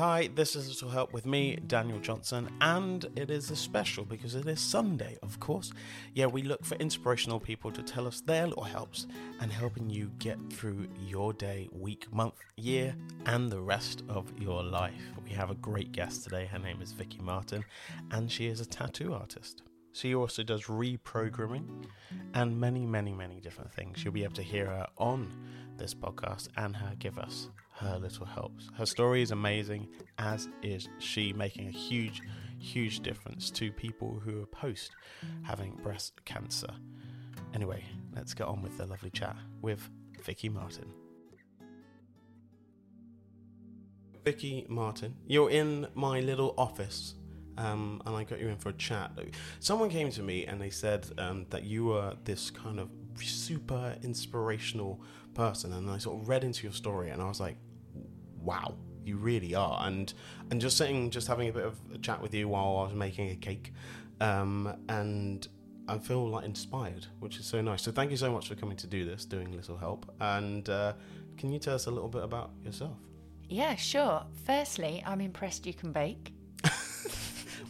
Hi, this is Little Help with me, Daniel Johnson, and it is a special because it is Sunday, of course. Yeah, we look for inspirational people to tell us their little helps and helping you get through your day, week, month, year, and the rest of your life. We have a great guest today. Her name is Vicky Martin, and she is a tattoo artist. She also does reprogramming and many, many, many different things. You'll be able to hear her on this podcast and her give us her little helps. Her story is amazing, as is she making a huge, huge difference to people who are post having breast cancer. Anyway, let's get on with the lovely chat with Vicky Martin. Vicky Martin, you're in my little office um, and I got you in for a chat. Someone came to me and they said um, that you were this kind of super inspirational person, and I sort of read into your story, and I was like, wow, you really are. And and just sitting, just having a bit of a chat with you while I was making a cake, um, and I feel like inspired, which is so nice. So thank you so much for coming to do this, doing Little Help. And uh, can you tell us a little bit about yourself? Yeah, sure. Firstly, I'm impressed you can bake.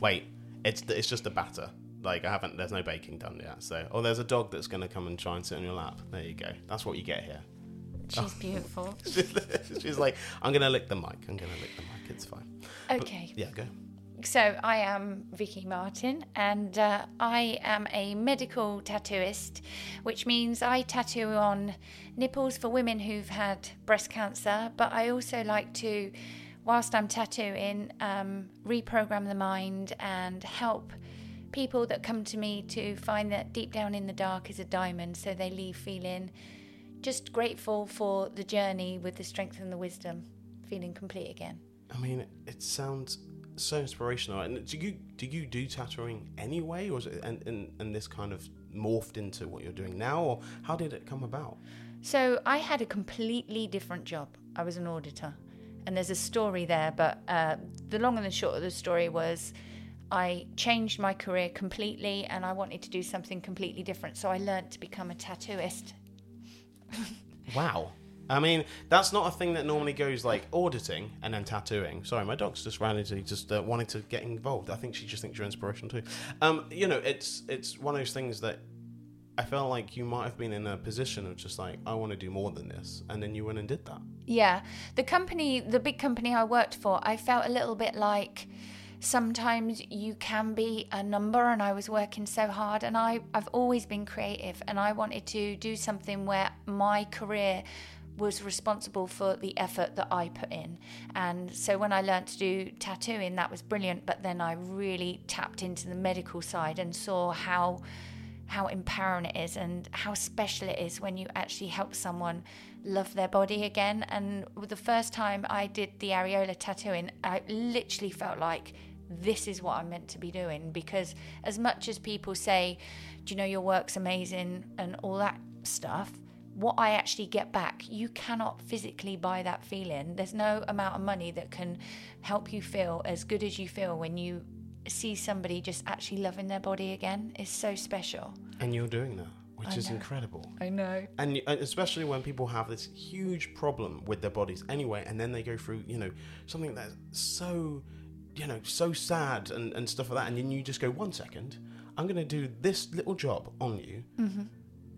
Wait, it's it's just a batter. Like I haven't. There's no baking done yet. So, oh, there's a dog that's going to come and try and sit on your lap. There you go. That's what you get here. She's beautiful. She's like, I'm going to lick the mic. I'm going to lick the mic. It's fine. Okay. But, yeah, go. So I am Vicky Martin, and uh, I am a medical tattooist, which means I tattoo on nipples for women who've had breast cancer. But I also like to, whilst I'm tattooing, um, reprogram the mind and help people that come to me to find that deep down in the dark is a diamond, so they leave feeling just grateful for the journey with the strength and the wisdom, feeling complete again. I mean, it sounds so inspirational. And do you do you do tattooing anyway, or is it and, and, and this kind of morphed into what you're doing now, or how did it come about? So I had a completely different job. I was an auditor, and there's a story there. But uh, the long and the short of the story was. I changed my career completely and I wanted to do something completely different. So I learned to become a tattooist wow. I mean, that's not a thing that normally goes like auditing and then tattooing. Sorry, my dog's just ran randomly just uh, wanting to get involved. I think she just thinks you're inspirational too. Um, you know, it's it's one of those things that I felt like you might have been in a position of just like I want to do more than this, and then you went and did that. Yeah, the company, the big company I worked for, I felt a little bit like sometimes you can be a number and I was working so hard and I, I've always been creative and I wanted to do something where my career was responsible for the effort that I put in. And so when I learned to do tattooing, that was brilliant. But then I really tapped into the medical side and saw how how empowering it is and how special it is when you actually help someone love their body again. And the first time I did the areola tattooing, I literally felt like this is what I'm meant to be doing. Because as much as people say, do you know your work's amazing and all that stuff, what I actually get back, you cannot physically buy that feeling. There's no amount of money that can help you feel as good as you feel when you see somebody just actually loving their body again. is so special. And you're doing that which I is know. incredible. I know. And especially when people have this huge problem with their bodies anyway, and then they go through, you know, something that's so you know, so sad and, and stuff like that. And then you just go, one second, I'm going to do this little job on you. Mm-hmm.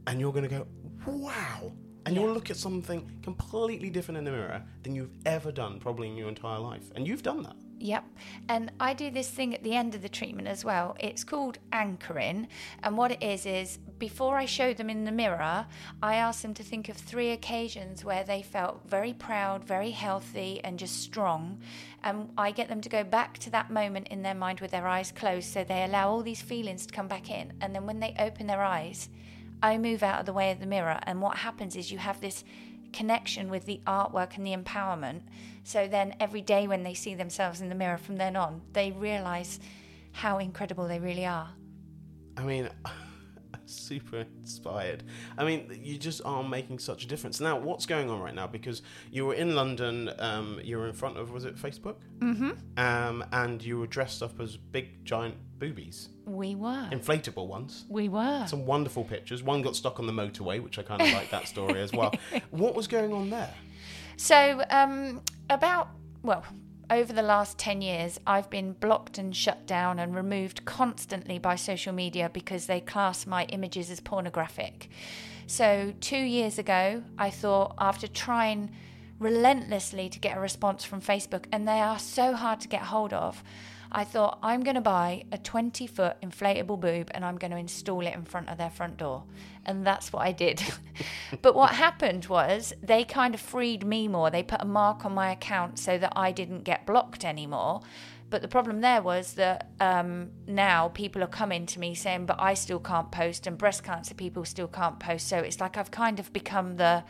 And you're going to go, wow. And yeah. you'll look at something completely different in the mirror than you've ever done, probably in your entire life. And you've done that. Yep. And I do this thing at the end of the treatment as well. It's called anchoring. And what it is, is before I show them in the mirror, I ask them to think of three occasions where they felt very proud, very healthy, and just strong. And I get them to go back to that moment in their mind with their eyes closed so they allow all these feelings to come back in. And then when they open their eyes, I move out of the way of the mirror. And what happens is you have this connection with the artwork and the empowerment. So then every day when they see themselves in the mirror from then on, they realize how incredible they really are. I mean, super inspired. I mean, you just are making such a difference. Now, what's going on right now? Because you were in London, um, you were in front of, was it Facebook? Mm-hmm. Um, and you were dressed up as big, giant boobies. We were. Inflatable ones. We were. Some wonderful pictures. One got stuck on the motorway, which I kind of like that story as well. What was going on there? So, um, about, well, over the last 10 years, I've been blocked and shut down and removed constantly by social media because they class my images as pornographic. So, two years ago, I thought after trying relentlessly to get a response from Facebook, and they are so hard to get hold of, I thought I'm going to buy a 20 foot inflatable boob and I'm going to install it in front of their front door. And that's what I did. but what happened was they kind of freed me more. They put a mark on my account so that I didn't get blocked anymore. But the problem there was that um, now people are coming to me saying, but I still can't post, and breast cancer people still can't post. So it's like I've kind of become the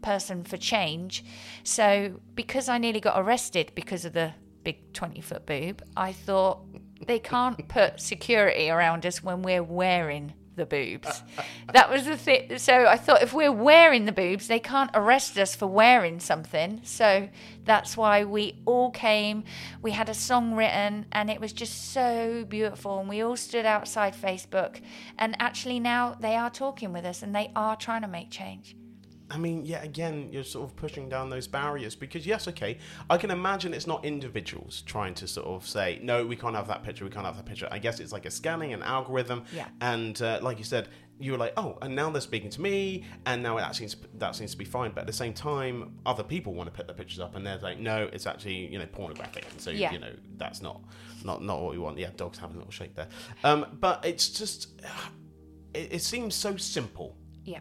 person for change. So because I nearly got arrested because of the big 20 foot boob, I thought they can't put security around us when we're wearing the boobs. that was the thing. So I thought if we're wearing the boobs, they can't arrest us for wearing something. So that's why we all came. We had a song written and it was just so beautiful. And we all stood outside Facebook. And actually, now they are talking with us and they are trying to make change. I mean, yet again, you're sort of pushing down those barriers because, yes, okay, I can imagine it's not individuals trying to sort of say, no, we can't have that picture, we can't have that picture. I guess it's like a scanning, an algorithm. Yeah. And uh, like you said, you were like, oh, and now they're speaking to me, and now that seems that seems to be fine. But at the same time, other people want to put their pictures up, and they're like, no, it's actually you know pornographic, and so Yeah. you know that's not not not what we want. Yeah, dogs have a little shake there. Um, but it's just it, it seems so simple Yeah.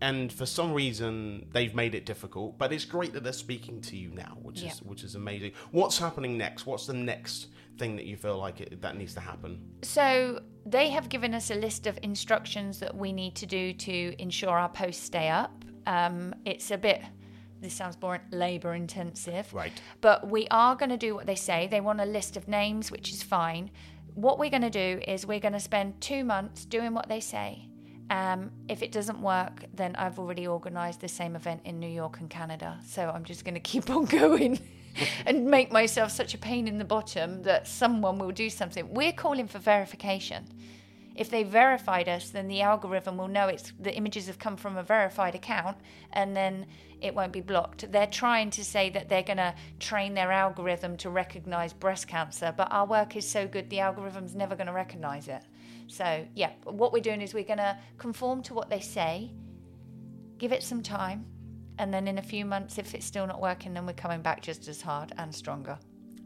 And for some reason they've made it difficult but it's great that they're speaking to you now which Yeah. is which is amazing what's happening next what's the next thing that you feel like it, that needs to happen So they have given us a list of instructions that we need to do to ensure our posts stay up. Um, it's a bit, this sounds boring, labour intensive. Right. But we are going to do what they say. They want a list of names, which is fine. What we're going to do is we're going to spend two months doing what they say. Um, if it doesn't work, then I've already organised the same event in New York and Canada. So I'm just going to keep on going and make myself such a pain in the bottom that someone will do something. We're calling for verification. If they verified us, then the algorithm will know it's the images have come from a verified account, and then it won't be blocked. They're trying to say that they're going to train their algorithm to recognize breast cancer, but our work is so good, the algorithm's never going to recognize it. So, yeah, what we're doing is we're going to conform to what they say, give it some time, and then in a few months, if it's still not working, then we're coming back just as hard and stronger.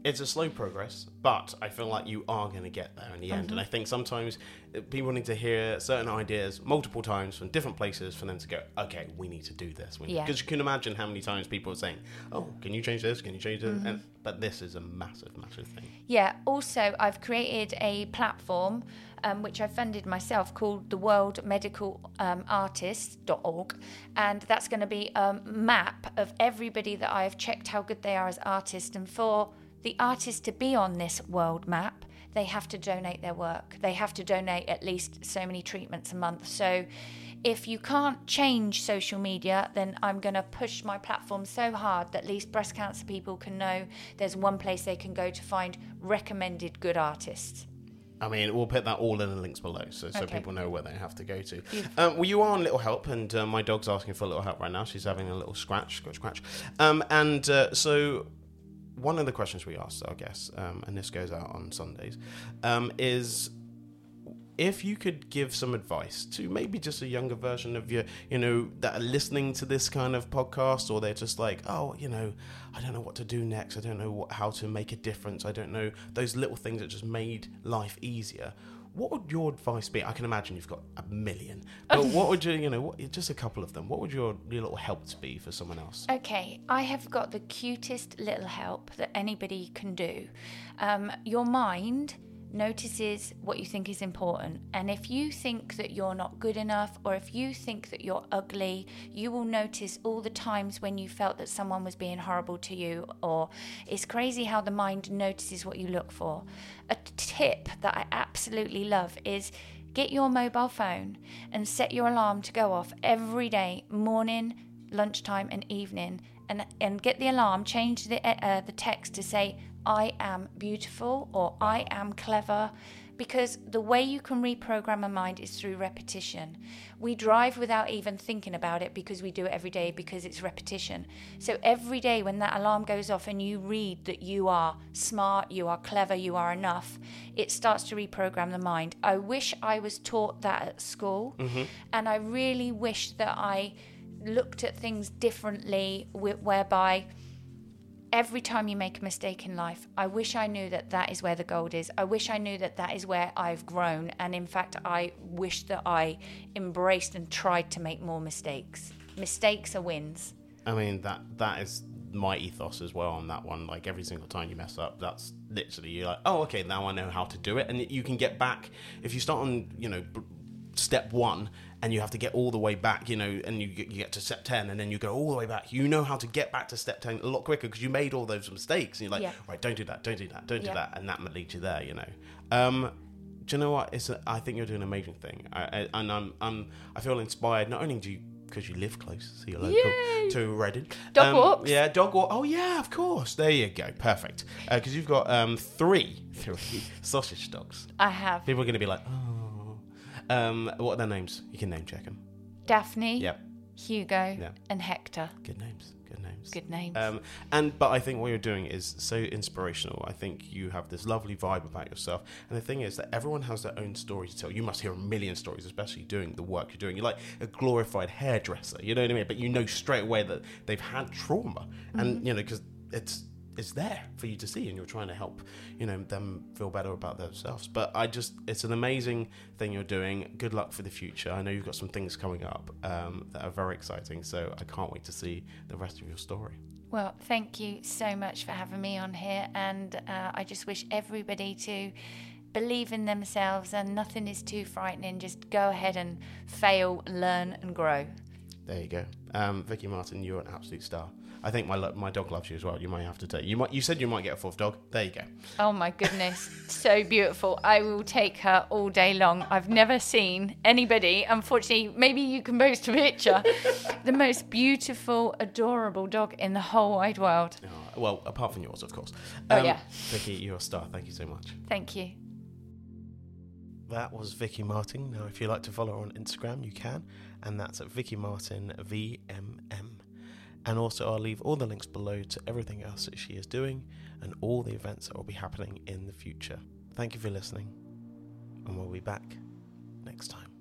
It's a slow progress but i feel like you are going to get there in the end and i think sometimes uh, people need to hear certain ideas multiple times from different places for them to go okay we need to do this because Yeah. you can imagine how many times people are saying oh can you change this can you change this and, but this is a massive massive thing Yeah, also, I've created a platform um, which I funded myself called the World Medical um, Artists.org. And that's going to be a map of everybody that I have checked how good they are as artists. And for the artists to be on this world map, they have to donate their work. They have to donate at least so many treatments a month. So if you can't change social media, then I'm going to push my platform so hard that at least breast cancer people can know there's one place they can go to find recommended good artists. I mean, we'll put that all in the links below, so so Okay. people know where they have to go to. Um, well, you are on Little Help, and uh, my dog's asking for a little help right now. She's having a little scratch, scratch, scratch. Um, and uh, so, one of the questions we asked our guests, um, and this goes out on Sundays, um, is if you could give some advice to maybe just a younger version of your, you know, that are listening to this kind of podcast, or they're just like, oh, you know, I don't know what to do next. I don't know what, how to make a difference. I don't know those little things that just made life easier. What would your advice be? I can imagine you've got a million, but what would you, you know, what, just a couple of them? What would your, your little help to be for someone else? Okay, I have got the cutest little help that anybody can do. Um, your mind notices what you think is important. And if you think that you're not good enough, or if you think that you're ugly, you will notice all the times when you felt that someone was being horrible to you. Or it's crazy how the mind notices what you look for. A tip that I absolutely love is get your mobile phone and set your alarm to go off every day, morning, lunchtime, and evening. And, and get the alarm, change the, uh, the text to say, I am beautiful or I am clever. because the way you can reprogram a mind is through repetition. We drive without even thinking about it because we do it every day because it's repetition. So every day when that alarm goes off and you read that you are smart, you are clever, you are enough, it starts to reprogram the mind. I wish I was taught that at school, Mm-hmm. and I really wish that I looked at things differently, whereby every time you make a mistake in life, I wish I knew that that is where the gold is. I wish I knew that that is where I've grown. And in fact, I wish that I embraced and tried to make more mistakes. Mistakes are wins. I mean that that is my ethos as well on that one. Like every single time you mess up, that's literally you're like, oh, okay, now I know how to do it, and you can get back if you start on you know step one and you have to get all the way back, you know, and you get, you get to step ten, and then you go all the way back. You know how to get back to step ten a lot quicker because you made all those mistakes. And you're like, Yeah. right, don't do that, don't do that, don't do that, and that might lead you there. You know. Um, do you know what? It's a, I think you're doing an amazing thing, I, I, and I'm, I'm I feel inspired. Not only do you because you live close, so you're local Yay! to Reading. Dog Um, walks. Yeah, dog walk. Oh yeah, of course. There you go. Perfect. Because you've got um, three, three sausage dogs. I have People are going to be like, oh. Um, what are their names? You can name check them. Daphne, Yep. Hugo, Yeah. and Hector. Good names. Good names. Good names. Um, and but I think what you're doing is so inspirational. I think you have this lovely vibe about yourself. And the thing is that everyone has their own story to tell. You must hear a million stories, especially doing the work you're doing. You're like a glorified hairdresser. You know what I mean? But you know straight away that they've had trauma, and you know because it's it's there for you to see, and you're trying to help you know them feel better about themselves. But I just it's an amazing thing you're doing. Good luck for the future. I know you've got some things coming up um, that are very exciting. So I can't wait to see the rest of your story. Well, thank you so much for having me on here, and uh, I just wish everybody to believe in themselves and nothing is too frightening. Just go ahead and fail, learn, and grow. There you go, um, Vicky Martin. You're an absolute star. I think my lo- my dog loves you as well. You might have to take. You might. You said you might get a fourth dog. There you go. Oh my goodness, so beautiful. I will take her all day long. I've never seen anybody, unfortunately, maybe you can post a picture, the most beautiful, adorable dog in the whole wide world. Oh, well, apart from yours, of course. Oh, yeah. Vicky, you're a star. Thank you so much. Thank you. That was Vicky Martin. Now, if you'd like to follow her on Instagram, you can, and that's at Vicky Martin VMM. And also, I'll leave all the links below to everything else that she is doing and all the events that will be happening in the future. Thank you for listening, and we'll be back next time.